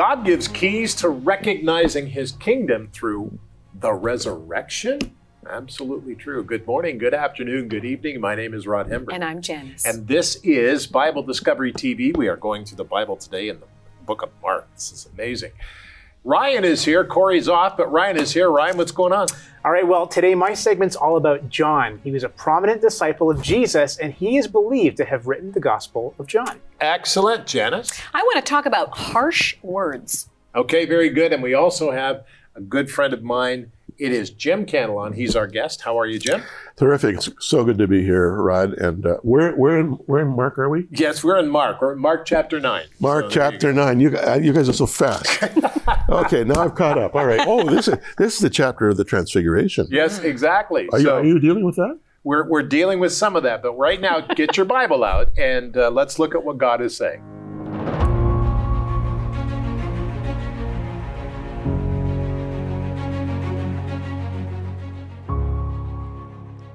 God gives keys to recognizing his kingdom through the resurrection? Absolutely true. Good morning, good afternoon, good evening. My name is Rod Hembree. And I'm Janice. And this is Bible Discovery TV. We are going through the Bible today in the book of Mark. This is amazing. Ryan is here. Corey's off, but Ryan is here. Ryan, what's going on? All right, well, today my segment's all about John. He was a prominent disciple of Jesus, and he is believed to have written the Gospel of John. Excellent. Janice? I want to talk about harsh words. Okay, very good. And we also have a good friend of mine. It is Jim Cantelon. He's our guest. How are you, Jim? Terrific. It's so good to be here, Rod. And uh, where, where, in, where in Mark are we? Yes, we're in Mark. We're in Mark chapter 9. Mark so chapter you 9. You, uh, you guys are so fast. okay, now I've caught up. All right. Oh, this is, this is the chapter of the Transfiguration. Yes, exactly. Are, so, you, are you dealing with that? We're, we're dealing with some of that. But right now, get your Bible out and uh, let's look at what God is saying.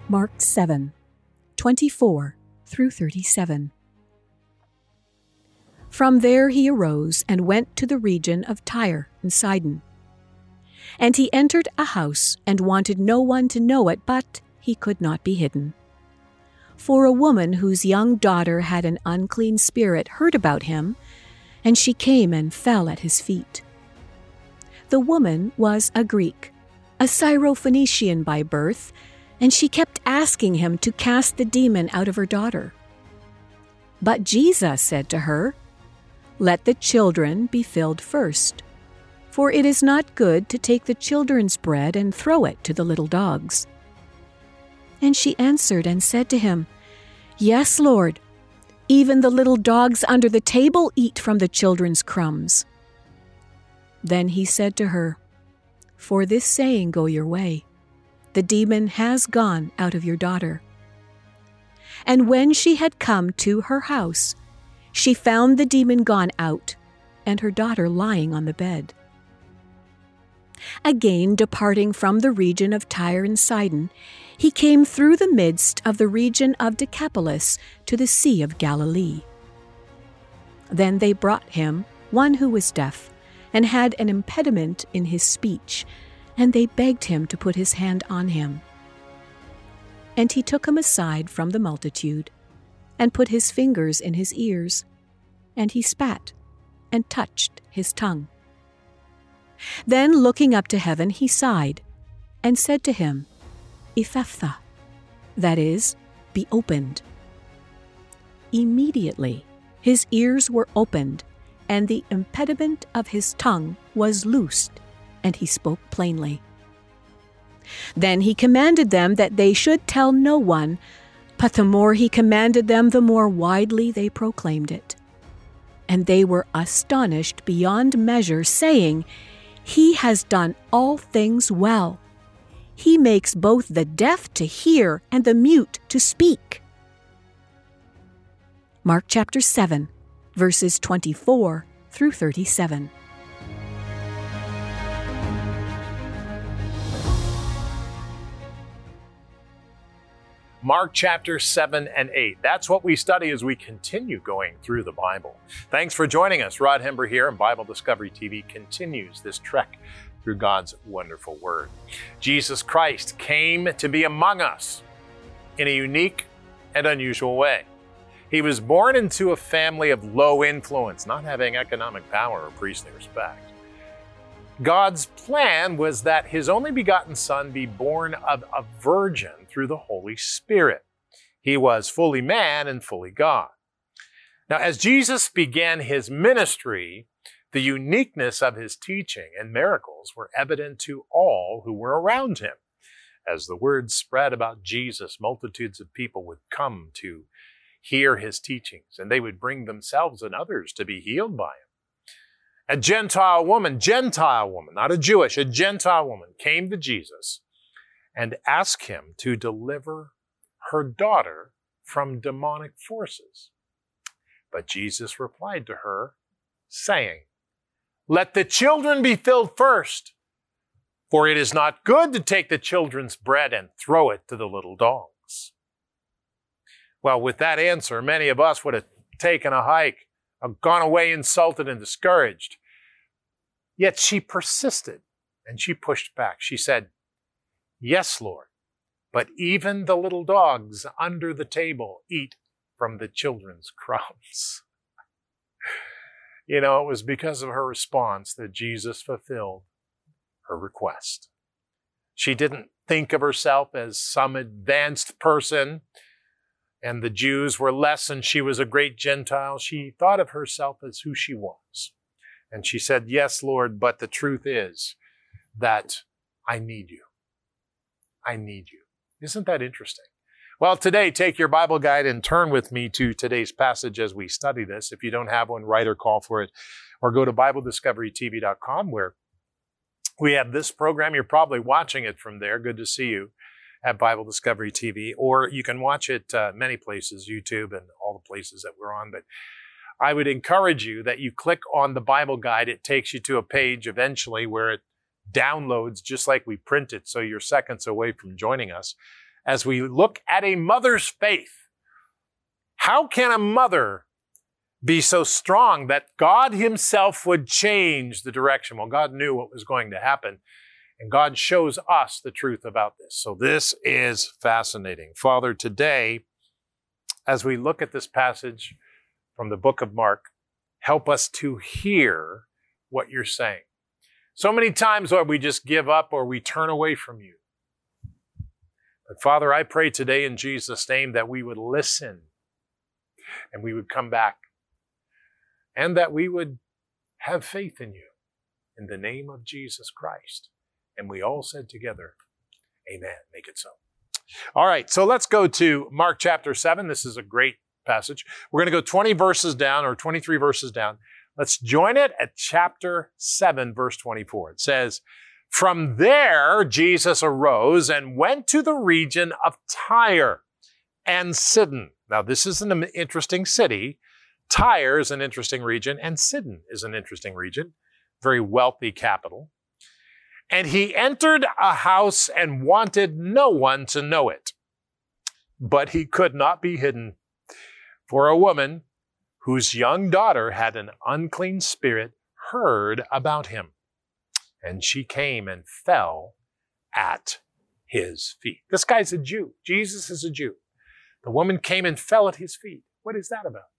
Mark 7 24 through 37. From there he arose and went to the region of Tyre and Sidon. And he entered a house and wanted no one to know it, but he could not be hidden. For a woman whose young daughter had an unclean spirit heard about him, and she came and fell at his feet. The woman was a Greek, a Syrophoenician by birth, and she kept asking him to cast the demon out of her daughter. But Jesus said to her, Let the children be filled first, for it is not good to take the children's bread and throw it to the little dogs. And she answered and said to him, Yes, Lord, even the little dogs under the table eat from the children's crumbs. Then he said to her, For this saying go your way the demon has gone out of your daughter. And when she had come to her house, she found the demon gone out, and her daughter lying on the bed. Again, departing from the region of Tyre and Sidon, he came through the midst of the region of Decapolis to the Sea of Galilee. Then they brought him one who was deaf and had an impediment in his speech and they begged him to put his hand on him. And he took him aside from the multitude, and put his fingers in his ears, and he spat, and touched his tongue. Then, looking up to heaven, he sighed, and said to him, Ephphatha, that is, be opened. Immediately his ears were opened, and the impediment of his tongue was loosed and he spoke plainly. Then he commanded them that they should tell no one, but the more he commanded them, the more widely they proclaimed it. And they were astonished beyond measure, saying, He has done all things well. He makes both the deaf to hear and the mute to speak. Mark chapter 7, verses 24 through 37. Mark chapter 7 and 8. That's what we study as we continue going through the Bible. Thanks for joining us. Rod Hembree here, and Bible Discovery TV continues this trek through God's wonderful Word. Jesus Christ came to be among us in a unique and unusual way. He was born into a family of low influence, not having economic power or priestly respect. God's plan was that his only begotten Son be born of a virgin through the Holy Spirit. He was fully man and fully God. Now, as Jesus began his ministry, the uniqueness of his teaching and miracles were evident to all who were around him. As the word spread about Jesus, multitudes of people would come to hear his teachings, and they would bring themselves and others to be healed by him. A Gentile woman, Gentile woman, not a Jewish, a Gentile woman came to Jesus and ask him to deliver her daughter from demonic forces. But Jesus replied to her, saying, Let the children be filled first, for it is not good to take the children's bread and throw it to the little dogs. Well, with that answer, many of us would have taken a hike uh, gone away insulted and discouraged. Yet she persisted and she pushed back. She said, Yes, Lord, but even the little dogs under the table eat from the children's crumbs. You know, it was because of her response that Jesus fulfilled her request. She didn't think of herself as some advanced person and the Jews were less and she was a great Gentile. She thought of herself as who she was. And she said, Yes, Lord, but the truth is that I need you. I need you. Isn't that interesting? Well, today, take your Bible guide and turn with me to today's passage as we study this. If you don't have one, write or call for it, or go to BibleDiscoveryTV.com where we have this program. You're probably watching it from there. Good to see you at Bible Discovery TV, or you can watch it uh, many places, YouTube and all the places that we're on. But I would encourage you that you click on the Bible guide. It takes you to a page eventually where it downloads just like we print it, so you're seconds away from joining us as we look at a mother's faith. How can a mother be so strong that God Himself would change the direction? Well, God knew what was going to happen, and God shows us the truth about this. So, this is fascinating. Father, today, as we look at this passage from the book of Mark, help us to hear what you're saying. So many times, Lord, we just give up or we turn away from you. But Father, I pray today in Jesus' name that we would listen and we would come back and that we would have faith in you in the name of Jesus Christ. And we all said together, Amen. Make it so. All right, so let's go to Mark chapter 7. This is a great passage. We're going to go 20 verses down or 23 verses down. Let's join it at chapter 7, verse 24. It says, from there, Jesus arose and went to the region of Tyre and Sidon. Now, this is an interesting city. Tyre is an interesting region, and Sidon is an interesting region, very wealthy capital. And he entered a house and wanted no one to know it. But he could not be hidden. For a woman whose young daughter had an unclean spirit heard about him and she came and fell at his feet. This guy's a Jew. Jesus is a Jew. The woman came and fell at his feet. What is that about?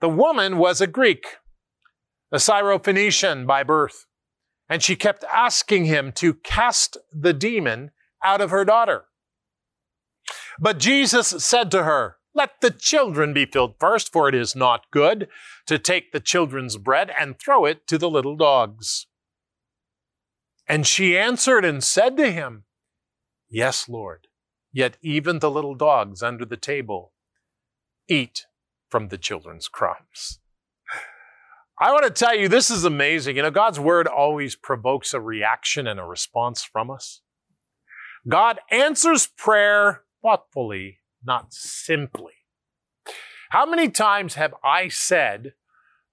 The woman was a Greek, a Syrophoenician by birth, and she kept asking him to cast the demon out of her daughter. But Jesus said to her, Let the children be filled first, for it is not good to take the children's bread and throw it to the little dogs. And she answered and said to him, Yes, Lord, yet even the little dogs under the table eat from the children's crumbs. I want to tell you, this is amazing. You know, God's word always provokes a reaction and a response from us. God answers prayer thoughtfully, not simply. How many times have I said,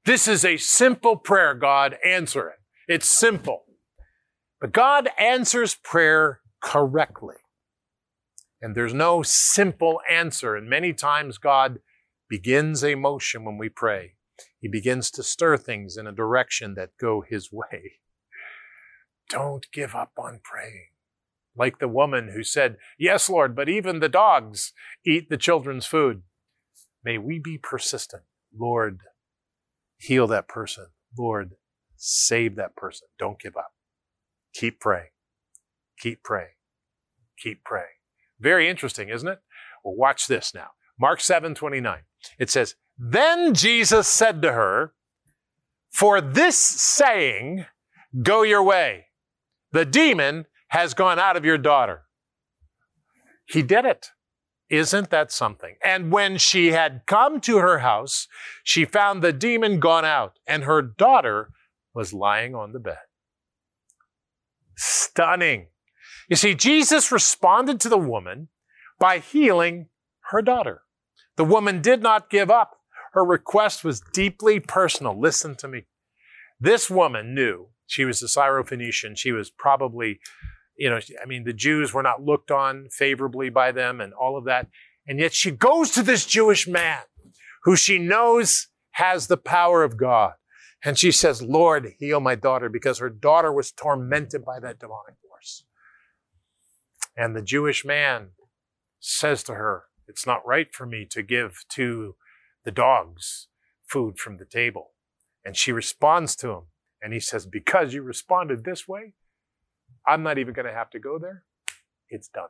This is a simple prayer, God, answer it? It's simple. But God answers prayer correctly. And there's no simple answer. And many times God begins a motion when we pray. He begins to stir things in a direction that go his way. Don't give up on praying. Like the woman who said, Yes, Lord, but even the dogs eat the children's food. May we be persistent. Lord, heal that person. Lord, save that person. Don't give up. Keep praying. Keep praying. Keep praying. Very interesting, isn't it? Well, watch this now. Mark 7 29. It says, Then Jesus said to her, For this saying, go your way. The demon has gone out of your daughter. He did it. Isn't that something? And when she had come to her house, she found the demon gone out, and her daughter was lying on the bed. Stunning. You see, Jesus responded to the woman by healing her daughter. The woman did not give up. Her request was deeply personal. Listen to me. This woman knew she was a Syrophoenician. She was probably, you know, I mean, the Jews were not looked on favorably by them and all of that. And yet she goes to this Jewish man who she knows has the power of God. And she says, Lord, heal my daughter because her daughter was tormented by that demonic force. And the Jewish man says to her, It's not right for me to give to the dogs food from the table. And she responds to him. And he says, Because you responded this way, I'm not even going to have to go there. It's done.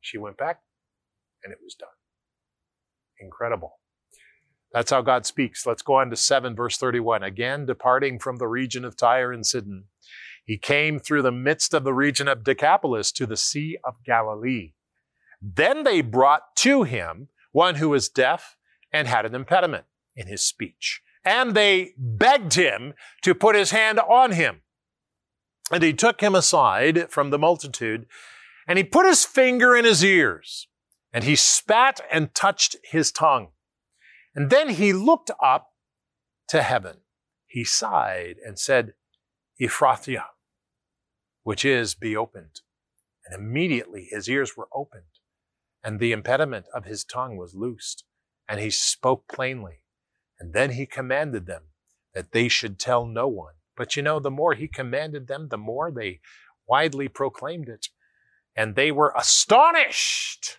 She went back and it was done. Incredible. That's how God speaks. Let's go on to 7, verse 31. Again, departing from the region of Tyre and Sidon, he came through the midst of the region of Decapolis to the Sea of Galilee. Then they brought to him one who was deaf and had an impediment in his speech. And they begged him to put his hand on him. And he took him aside from the multitude, and he put his finger in his ears, and he spat and touched his tongue. And then he looked up to heaven. He sighed and said, Ephphatha, which is, be opened. And immediately his ears were opened, and the impediment of his tongue was loosed, and he spoke plainly. And then he commanded them that they should tell no one. But you know, the more he commanded them, the more they widely proclaimed it. And they were astonished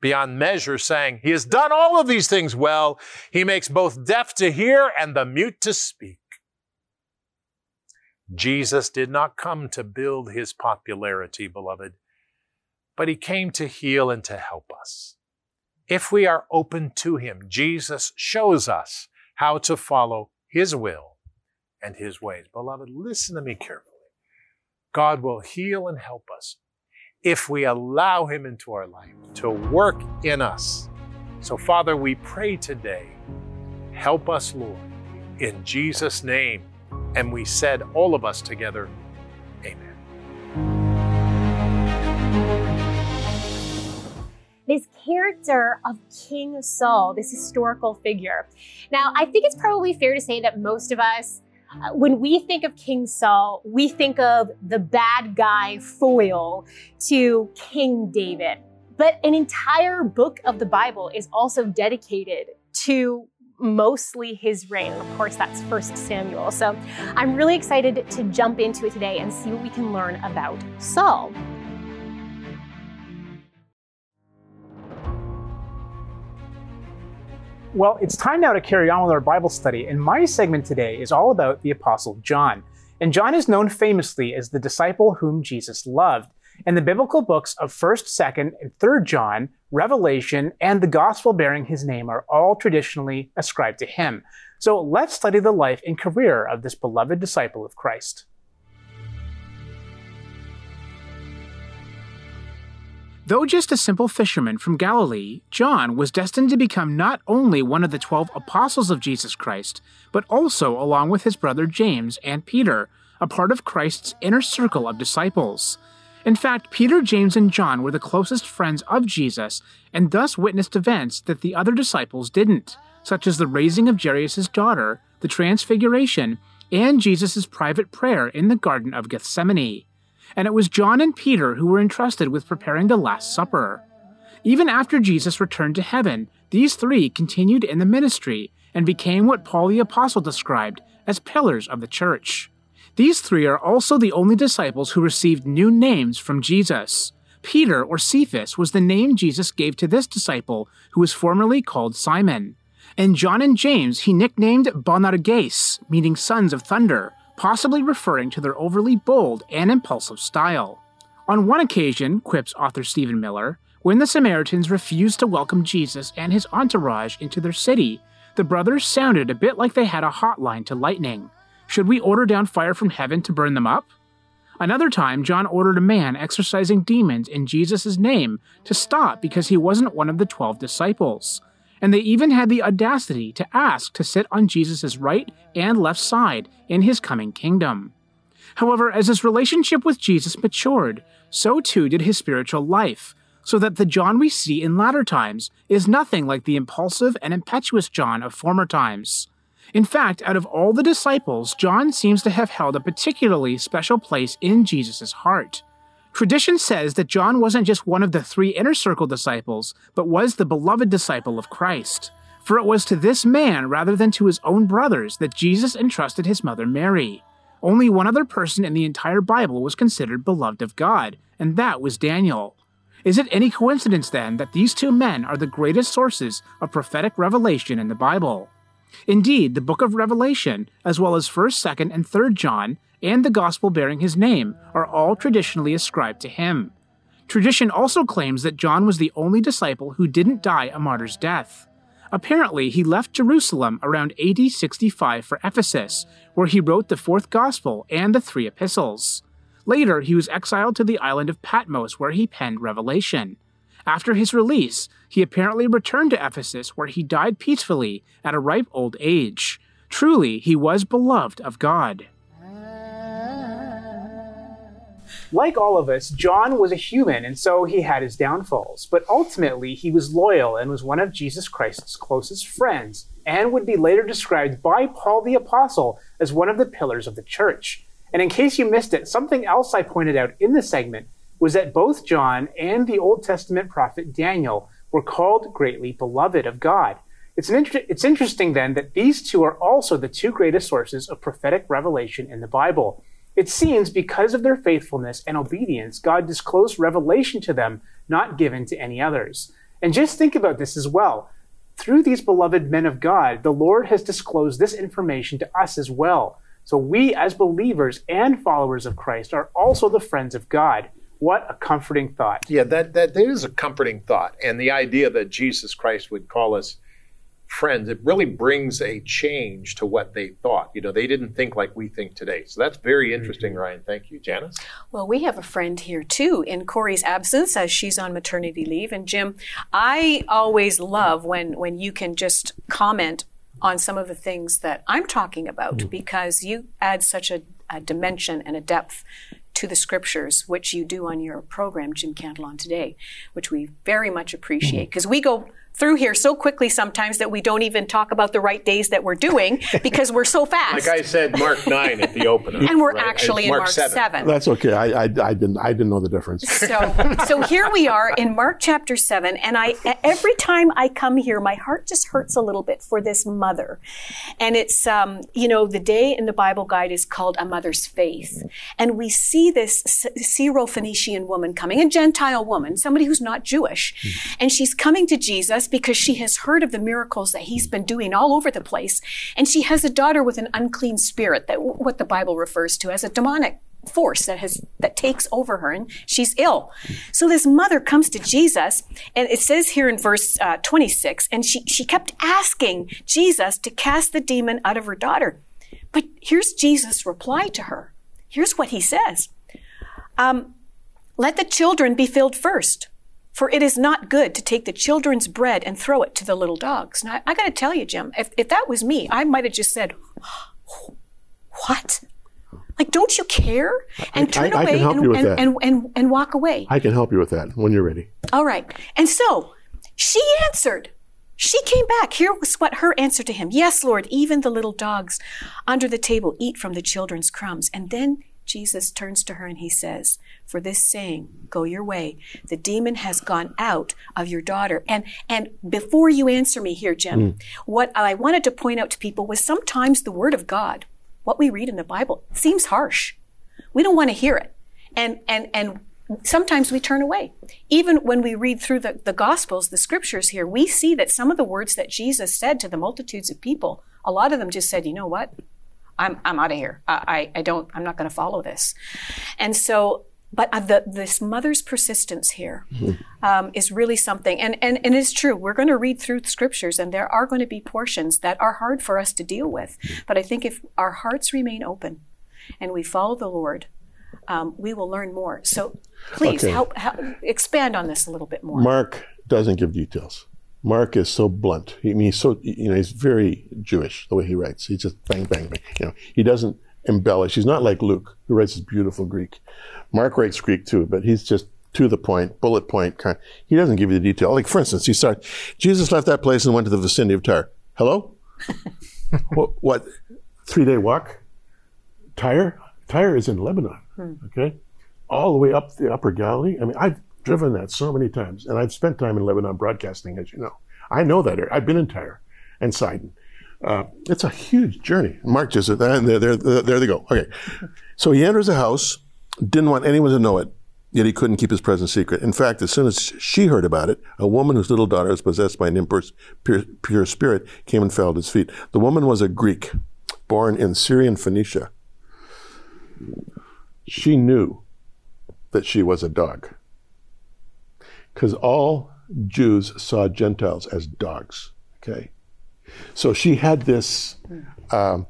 beyond measure, saying, He has done all of these things well. He makes both deaf to hear and the mute to speak. Jesus did not come to build his popularity, beloved, but he came to heal and to help us. If we are open to him, Jesus shows us how to follow his will and his ways. Beloved, listen to me carefully. God will heal and help us if we allow him into our life to work in us. So, Father, we pray today, help us, Lord, in Jesus' name. And we said, all of us together, Amen. This character of King Saul, this historical figure. Now, I think it's probably fair to say that most of us, Uh, when we think of King Saul, we think of the bad guy foil to King David. But an entire book of the Bible is also dedicated to mostly his reign. Of course, that's First Samuel. So I'm really excited to jump into it today and see what we can learn about Saul. Well, it's time now to carry on with our Bible study, and my segment today is all about the Apostle John. And John is known famously as the disciple whom Jesus loved. And the biblical books of 1st, 2nd, and 3rd John, Revelation, and the Gospel bearing his name are all traditionally ascribed to him. So let's study the life and career of this beloved disciple of Christ. Though just a simple fisherman from Galilee, John was destined to become not only one of the twelve apostles of Jesus Christ, but also, along with his brother James and Peter, a part of Christ's inner circle of disciples. In fact, Peter, James, and John were the closest friends of Jesus and thus witnessed events that the other disciples didn't, such as the raising of Jairus' daughter, the transfiguration, and Jesus' private prayer in the Garden of Gethsemane and it was John and Peter who were entrusted with preparing the Last Supper. Even after Jesus returned to heaven, these three continued in the ministry and became what Paul the Apostle described as pillars of the church. These three are also the only disciples who received new names from Jesus. Peter, or Cephas, was the name Jesus gave to this disciple, who was formerly called Simon. And John and James he nicknamed Boanerges, meaning sons of thunder, possibly referring to their overly bold and impulsive style. On one occasion, quips author Stephen Miller, when the Samaritans refused to welcome Jesus and his entourage into their city, the brothers sounded a bit like they had a hotline to lightning. Should we order down fire from heaven to burn them up? Another time, John ordered a man exorcising demons in Jesus' name to stop because he wasn't one of the twelve disciples and they even had the audacity to ask to sit on Jesus' right and left side in his coming kingdom. However, as his relationship with Jesus matured, so too did his spiritual life, so that the John we see in latter times is nothing like the impulsive and impetuous John of former times. In fact, out of all the disciples, John seems to have held a particularly special place in Jesus' heart. Tradition says that John wasn't just one of the three inner circle disciples, but was the beloved disciple of Christ. For it was to this man rather than to his own brothers that Jesus entrusted his mother Mary. Only one other person in the entire Bible was considered beloved of God, and that was Daniel. Is it any coincidence then that these two men are the greatest sources of prophetic revelation in the Bible? Indeed, the book of Revelation, as well as 1st, 2nd, and 3rd John, and the gospel bearing his name, are all traditionally ascribed to him. Tradition also claims that John was the only disciple who didn't die a martyr's death. Apparently, he left Jerusalem around AD 65 for Ephesus, where he wrote the fourth gospel and the three epistles. Later, he was exiled to the island of Patmos, where he penned Revelation. After his release, he apparently returned to Ephesus, where he died peacefully at a ripe old age. Truly, he was beloved of God. Like all of us, John was a human, and so he had his downfalls. But ultimately, he was loyal and was one of Jesus Christ's closest friends, and would be later described by Paul the Apostle as one of the pillars of the church. And in case you missed it, something else I pointed out in the segment was that both John and the Old Testament prophet Daniel were called greatly beloved of God. It's, inter- it's interesting then that these two are also the two greatest sources of prophetic revelation in the Bible. It seems because of their faithfulness and obedience, God disclosed revelation to them not given to any others. And just think about this as well. Through these beloved men of God, the Lord has disclosed this information to us as well. So we, as believers and followers of Christ, are also the friends of God. What a comforting thought. Yeah, that, that, that is a comforting thought. And the idea that Jesus Christ would call us friends, it really brings a change to what they thought. You know, they didn't think like we think today. So that's very interesting, mm-hmm. Ryan. Thank you. Janice? Well, we have a friend here too in Corey's absence as she's on maternity leave. And Jim, I always love when, when you can just comment on some of the things that I'm talking about mm-hmm. because you add such a, a, dimension and a depth to the scriptures, which you do on your program, Jim Cantelon Today, which we very much appreciate because mm-hmm. we go through here so quickly sometimes that we don't even talk about the right days that we're doing because we're so fast. like I said, Mark 9 at the opener. and we're right? actually in Mark, 7. 7. That's okay. I, I, I, didn't, I didn't know the difference. So, so here we are in Mark chapter 7. And I, every time I come here, my heart just hurts a little bit for this mother. And it's, um, you know, the day in the Bible guide is called A Mother's Faith. And we see this Syro-Phoenician woman coming, a Gentile woman, somebody who's not Jewish. And she's coming to Jesus because she has heard of the miracles that he's been doing all over the place. And she has a daughter with an unclean spirit that what the Bible refers to as a demonic force that has that takes over her and she's ill. So this mother comes to jesus and it says here in verse uh, 26 and she, she kept asking jesus to cast the demon out of her daughter. But here's jesus reply to her. Here's what he says. Um, let the children be filled first for it is not good to take the children's bread and throw it to the little dogs. Now, I, got to tell you, Jim, if, if that was me, I might have just said, What? Like, don't you care? And turn I, away and, and, and, and, and walk away. I can help you with that when you're ready. All right. And so she answered. She came back. Here was what her answer to him. Yes, Lord, even the little dogs under the table eat from the children's crumbs. And then Jesus turns to her and he says, For this saying, go your way. The demon has gone out of your daughter. And and before you answer me here, Jim, mm. what I wanted to point out to people was sometimes the word of God, what we read in the Bible, seems harsh. We don't want to hear it. And and and sometimes we turn away. Even when we read through the, the Gospels, the scriptures here, we see that some of the words that Jesus said to the multitudes of people, a lot of them just said, you know what? I'm, I'm out of here. I, I don't, I'm not going to follow this. And so, but uh, the, this mother's persistence here mm-hmm. um, is really something. And, and, and it's true. We're going to read through the scriptures and there are going to be portions that are hard for us to deal with. But I think if our hearts remain open and we follow the Lord, um, we will learn more. So please okay. help, help expand on this a little bit more. Mark doesn't give details. Mark is so blunt. I mean, he's so you know he's very Jewish the way he writes. He just bang bang bang. You know, he doesn't embellish. He's not like Luke who writes this beautiful Greek. Mark writes Greek too, but he's just to the point, bullet point kind. He doesn't give you the detail. Like for instance, he starts. Jesus left that place and went to the vicinity of Tyre. Hello, what, what? Three day walk. Tyre. Tyre is in Lebanon. Hmm. Okay, all the way up the Upper Galilee. I mean, I've driven that so many times, and I've spent time in Lebanon broadcasting, as you know. I know that area. I've been in Tyre. and Sidon. Uh, it's a huge journey. Mark just said, there, there, there, there they go. Okay. So he enters the house, didn't want anyone to know it, yet he couldn't keep his presence secret. In fact, as soon as she heard about it, a woman whose little daughter was possessed by an impure pure, pure spirit came and fell at his feet. The woman was a Greek, born in Syrian Phoenicia. She knew that she was a dog. Because all Jews saw Gentiles as dogs. Okay? So she had this um,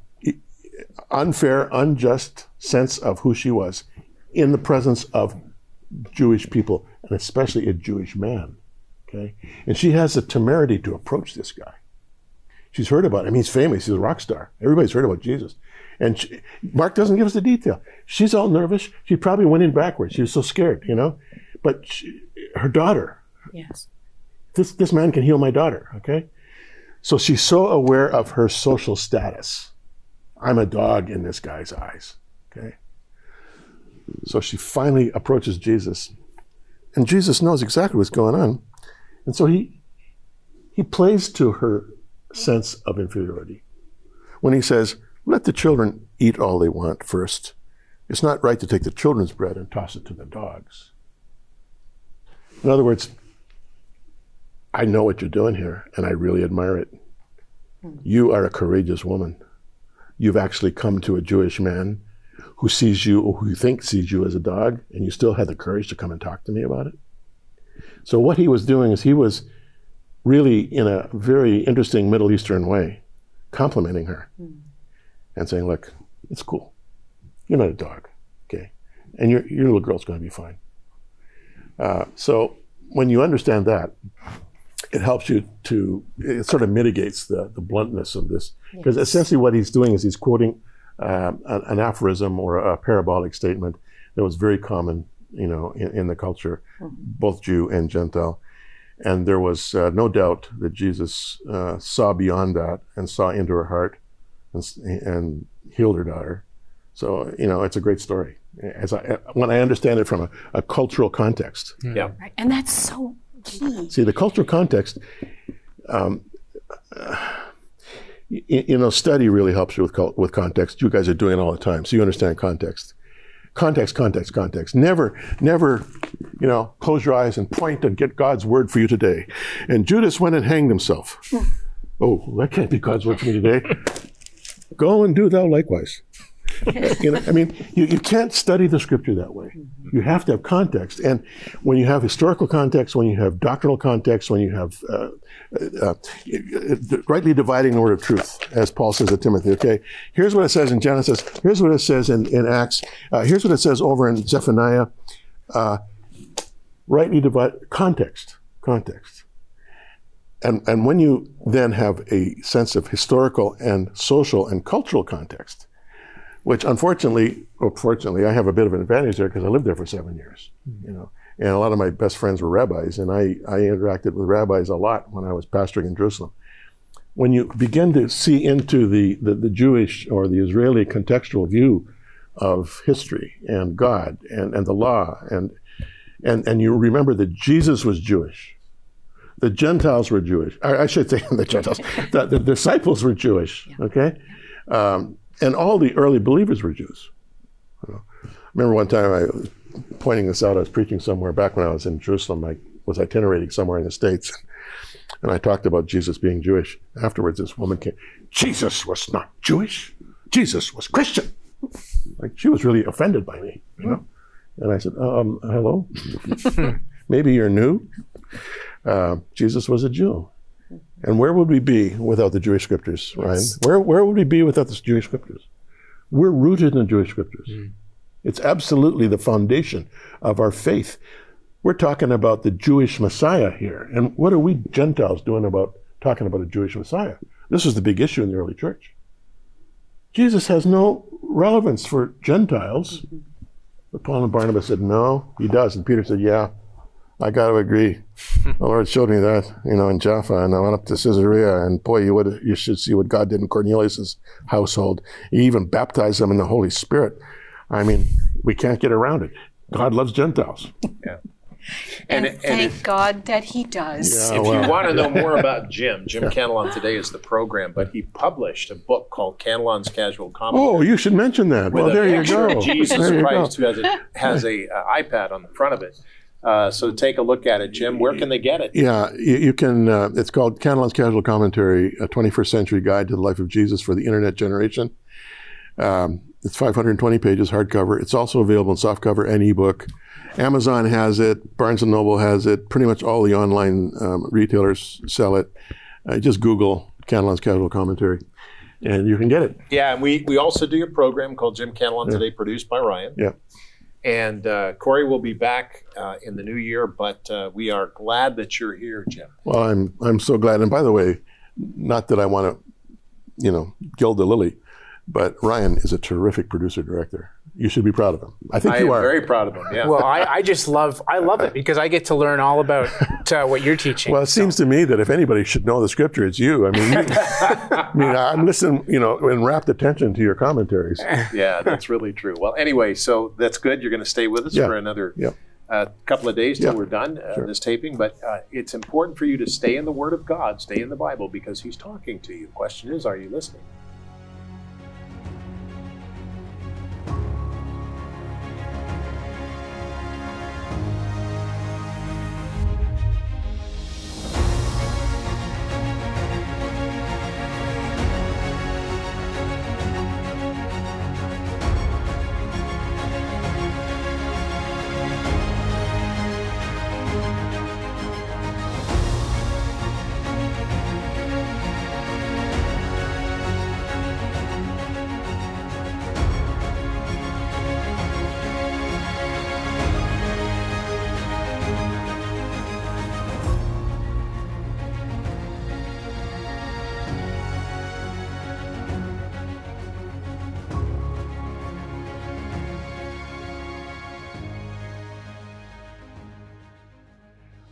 unfair, unjust sense of who she was in the presence of Jewish people, and especially a Jewish man. Okay? And she has the temerity to approach this guy. She's heard about him. He's famous. He's a rock star. Everybody's heard about Jesus. And she, Mark doesn't give us the detail. She's all nervous. She probably went in backwards. She was so scared, you know. But she, her daughter. Yes. This this man can heal my daughter. Okay. So she's so aware of her social status. I'm a dog in this guy's eyes. Okay. So she finally approaches Jesus. And Jesus knows exactly what's going on. And so he he plays to her sense of inferiority. When he says, let the children eat all they want first. It's not right to take the children's bread and toss it to the dogs. In other words, I know what you're doing here, and I really admire it. You are a courageous woman. You've actually come to a Jewish man who sees you, or who you think sees you as a dog, and you still had the courage to come and talk to me about it. So, what he was doing is he was really, in a very interesting Middle Eastern way, complimenting her. Mm and saying, look, it's cool. You're not a dog, okay? And your, your little girl's going to be fine. Uh, so when you understand that, it helps you to, it sort of mitigates the, the bluntness of this. Because yes. essentially what he's doing is he's quoting um, an, an, aphorism or a, parabolic statement that was very common, you know, in, in the culture, mm-hmm. both Jew and Gentile. And there was uh, no doubt that Jesus uh, saw beyond that and saw into her heart and, and healed her daughter. So you know, it's a great story. As I when I understand it from a, a cultural context. Yeah, right. and that's so key. See, the cultural context. Um, you, know, study really helps you with with context. You guys are doing it all the time, so you understand context. Context, context, context. Never, never, you know, close your eyes and point and get God's word for you today. And Judas went and hanged himself. oh, that can't be God's word for me today. Go and do thou likewise. you know, I mean, you, you can't study the scripture that way. You have to have context. And when you have historical context, when you have doctrinal context, when you have uh, uh, uh, rightly dividing the word of truth, as Paul says to Timothy, okay, here's what it says in Genesis, here's what it says in, in Acts, uh, here's what it says over in Zephaniah. Uh, rightly divide context, context. And, and when you then have a sense of historical and social and cultural context, which unfortunately, or fortunately, I have a bit of an advantage there because I lived there for seven years, you know, and a lot of my best friends were rabbis, and I, I interacted with rabbis a lot when I was pastoring in Jerusalem. When you begin to see into the, the, the Jewish or the Israeli contextual view of history and God and, and the law, and, and, and you remember that Jesus was Jewish, the Gentiles were Jewish. I, I should say the Gentiles. the, the, disciples were Jewish. Okay, um, and all the early believers were Jews. I remember one time I was pointing this out. I was preaching somewhere back when I was in Jerusalem. I was itinerating somewhere in the states, and I talked about Jesus being Jewish. Afterwards, this woman came. Jesus was not Jewish. Jesus was Christian. Like she was really offended by me, you know. And I said, um, "Hello, maybe you're new." Uh, Jesus was a Jew. And where would we be without the Jewish scriptures, yes. Ryan? Where, where would we be without the Jewish scriptures? We're rooted in the Jewish scriptures. Mm. It's absolutely the foundation of our faith. We're talking about the Jewish Messiah here. And what are we Gentiles doing about talking about a Jewish Messiah? This was the big issue in the early church. Jesus has no relevance for Gentiles. Mm-hmm. But Paul and Barnabas said, no, he does. And Peter said, yeah, I got to agree. the Lord showed me that, you know, in Jaffa, and I went up to Caesarea, and boy, you would you should see what God did in Cornelius's household. He even baptized them in the Holy Spirit. I mean, we can't get around it. God loves Gentiles. Yeah. And, And- and thank if- God that he does. Yeah. If Oh, you want to know more about Jim, Jim Cantelon today is the program, but he published a book called Cantelon's Casual Commentary. Oh, you should mention that. Well, there you go. Jesus There you go. Who has a, has a uh, iPad on the front of it. Uh, so take a look at it, Jim. Where can they get it? Yeah, you, you can. Uh, it's called Cantelon's Casual Commentary: A 21st Century Guide to the Life of Jesus for the Internet Generation. Um, it's 520 pages, hardcover. It's also available in softcover and ebook. Amazon has it. Barnes and Noble has it. Pretty much all the online um, retailers sell it. Uh, just Google Cantelon's Casual Commentary, and you can get it. Yeah, and we, we also do a program called Jim Cantelon Today, produced by Ryan. Yeah. And uh, Corey will be back uh, in the new year, but uh, we are glad that you're here, Jim. Well, I'm I'm so glad. And by the way, not that I want to, you know, gild the lily, but Ryan is a terrific producer director. You should be proud of him. I think I you am are. very proud of him. Yeah. Well, I, I just love I love it because I get to learn all about uh, what you're teaching. well, it seems to me that if anybody should know the scripture, it's you. I mean, you, I mean, I'm listening, you know, in rapt attention to your commentaries. yeah, that's really true. Well, anyway, so that's good. You're going to stay with us Yeah. for another Yep. uh, couple of days till Yeah. we're done uh, Sure. this taping. But uh, it's important for you to stay in the Word of God, stay in the Bible, because He's talking to you. The question is, are you listening?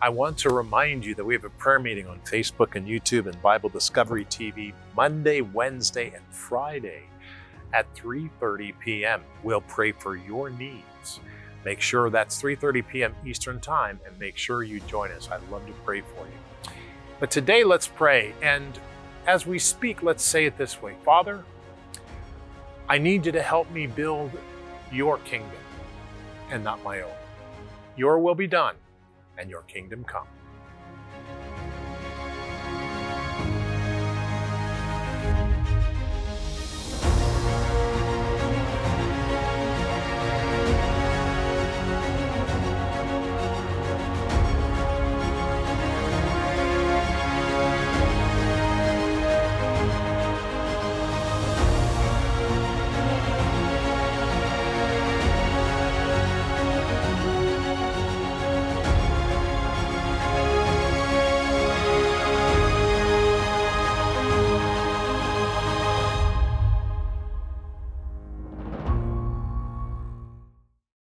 I want to remind you that we have a prayer meeting on Facebook and YouTube and Bible Discovery TV Monday, Wednesday, and Friday at 3:30 p.m. We'll pray for your needs. Make sure that's 3:30 p.m. Eastern Time and make sure you join us. I'd love to pray for you. But today let's pray and as we speak let's say it this way. Father, I need you to help me build your kingdom and not my own. Your will be done and your kingdom come.